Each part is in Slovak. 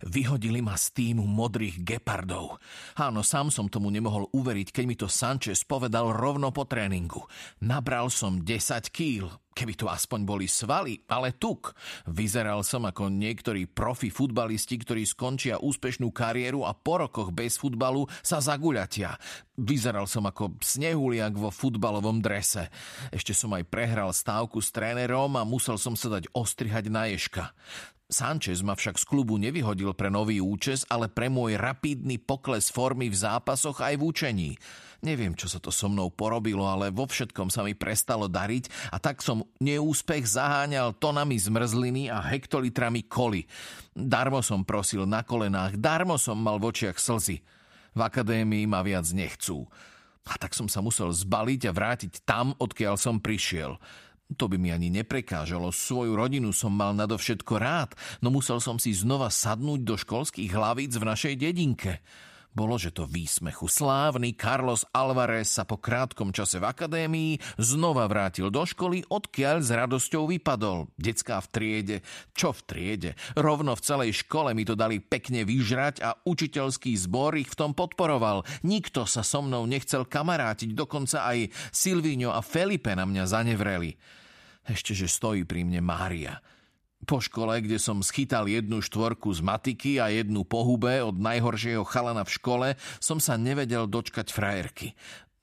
Vyhodili ma z týmu modrých gepardov. Áno, sám som tomu nemohol uveriť, keď mi to Sanchez povedal rovno po tréningu. Nabral som 10 kýl, keby tu aspoň boli svaly, ale tuk. Vyzeral som ako niektorí profi futbalisti, ktorí skončia úspešnú kariéru a po rokoch bez futbalu sa zaguľatia. Vyzeral som ako snehuliak vo futbalovom drese. Ešte som aj prehral stávku s trénerom a musel som sa dať ostrihať na ješka. Sanchez ma však z klubu nevyhodil pre nový účes, ale pre môj rapidný pokles formy v zápasoch aj v učení. Neviem, čo sa to so mnou porobilo, ale vo všetkom sa mi prestalo dariť a tak som neúspech zaháňal tonami zmrzliny a hektolitrami koli. Darmo som prosil na kolenách, darmo som mal v očiach slzy. V akadémii ma viac nechcú. A tak som sa musel zbaliť a vrátiť tam, odkiaľ som prišiel. To by mi ani neprekážalo. Svoju rodinu som mal nadovšetko rád, no musel som si znova sadnúť do školských hlavíc v našej dedinke. Bolo, že to výsmechu. Slávny Carlos Alvarez sa po krátkom čase v akadémii znova vrátil do školy, odkiaľ s radosťou vypadol. Decká v triede. Čo v triede? Rovno v celej škole mi to dali pekne vyžrať a učiteľský zbor ich v tom podporoval. Nikto sa so mnou nechcel kamarátiť, dokonca aj Silvino a Felipe na mňa zanevreli. Ešte, že stojí pri mne Mária. Po škole, kde som schytal jednu štvorku z matiky a jednu pohube od najhoršieho chalana v škole, som sa nevedel dočkať frajerky.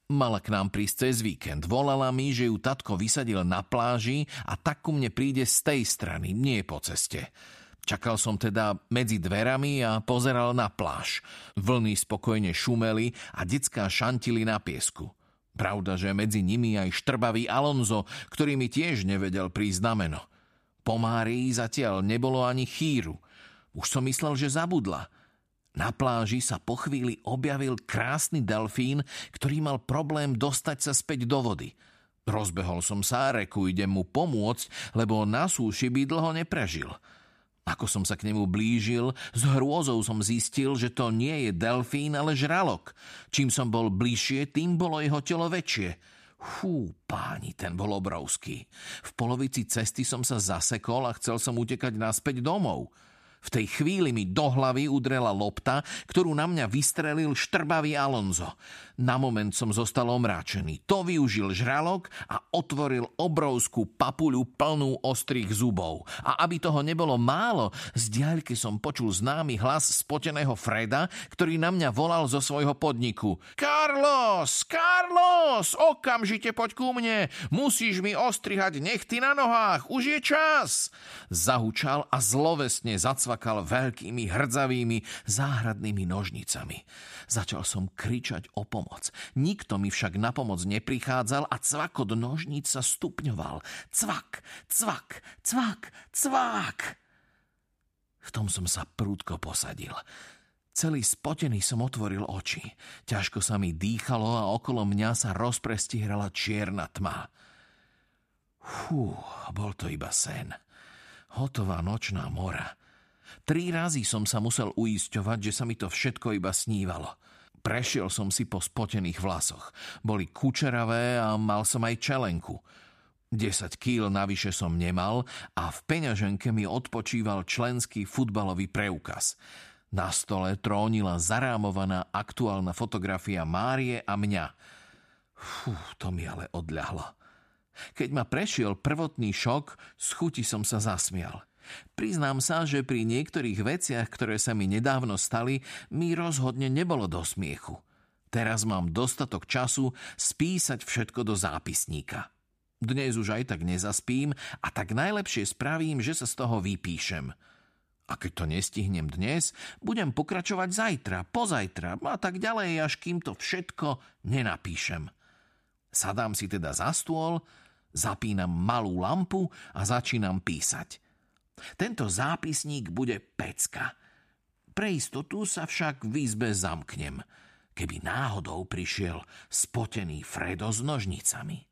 Mala k nám prísť cez víkend. Volala mi, že ju tatko vysadil na pláži a tak ku mne príde z tej strany, nie po ceste. Čakal som teda medzi dverami a pozeral na pláž. Vlny spokojne šumeli a detská šantili na piesku. Pravda, že medzi nimi aj štrbavý Alonzo, ktorý mi tiež nevedel prísť na meno. Po Márii zatiaľ nebolo ani chýru. Už som myslel, že zabudla. Na pláži sa po chvíli objavil krásny delfín, ktorý mal problém dostať sa späť do vody. Rozbehol som sa a reku, idem mu pomôcť, lebo na súši by dlho neprežil – ako som sa k nemu blížil, s hrôzou som zistil, že to nie je delfín, ale žralok. Čím som bol bližšie, tým bolo jeho telo väčšie. Fú, páni, ten bol obrovský. V polovici cesty som sa zasekol a chcel som utekať naspäť domov. V tej chvíli mi do hlavy udrela lopta, ktorú na mňa vystrelil štrbavý Alonzo. Na moment som zostal omráčený. To využil žralok a otvoril obrovskú papuľu plnú ostrých zubov. A aby toho nebolo málo, z diaľky som počul známy hlas spoteného Freda, ktorý na mňa volal zo svojho podniku. Carlos! Carlos! Okamžite poď ku mne! Musíš mi ostrihať nechty na nohách! Už je čas! Zahučal a zlovesne zacvakal veľkými hrdzavými záhradnými nožnicami. Začal som kričať o pomoc. Nikto mi však na pomoc neprichádzal a cvakot nožníc sa stupňoval. Cvak, cvak, cvak, cvak. V tom som sa prúdko posadil. Celý spotený som otvoril oči. Ťažko sa mi dýchalo a okolo mňa sa rozprestierala čierna tma. Fú, bol to iba sen. Hotová nočná mora. Tri razy som sa musel uisťovať, že sa mi to všetko iba snívalo. Prešiel som si po spotených vlasoch. Boli kučeravé a mal som aj čelenku. 10 kýl navyše som nemal a v peňaženke mi odpočíval členský futbalový preukaz. Na stole trónila zarámovaná aktuálna fotografia Márie a mňa. Fú, to mi ale odľahlo. Keď ma prešiel prvotný šok, z chuti som sa zasmial. Priznám sa, že pri niektorých veciach, ktoré sa mi nedávno stali, mi rozhodne nebolo do smiechu. Teraz mám dostatok času spísať všetko do zápisníka. Dnes už aj tak nezaspím a tak najlepšie spravím, že sa z toho vypíšem. A keď to nestihnem dnes, budem pokračovať zajtra, pozajtra a tak ďalej, až kým to všetko nenapíšem. Sadám si teda za stôl, zapínam malú lampu a začínam písať – tento zápisník bude pecka. Pre istotu sa však v izbe zamknem, keby náhodou prišiel spotený Fredo s nožnicami.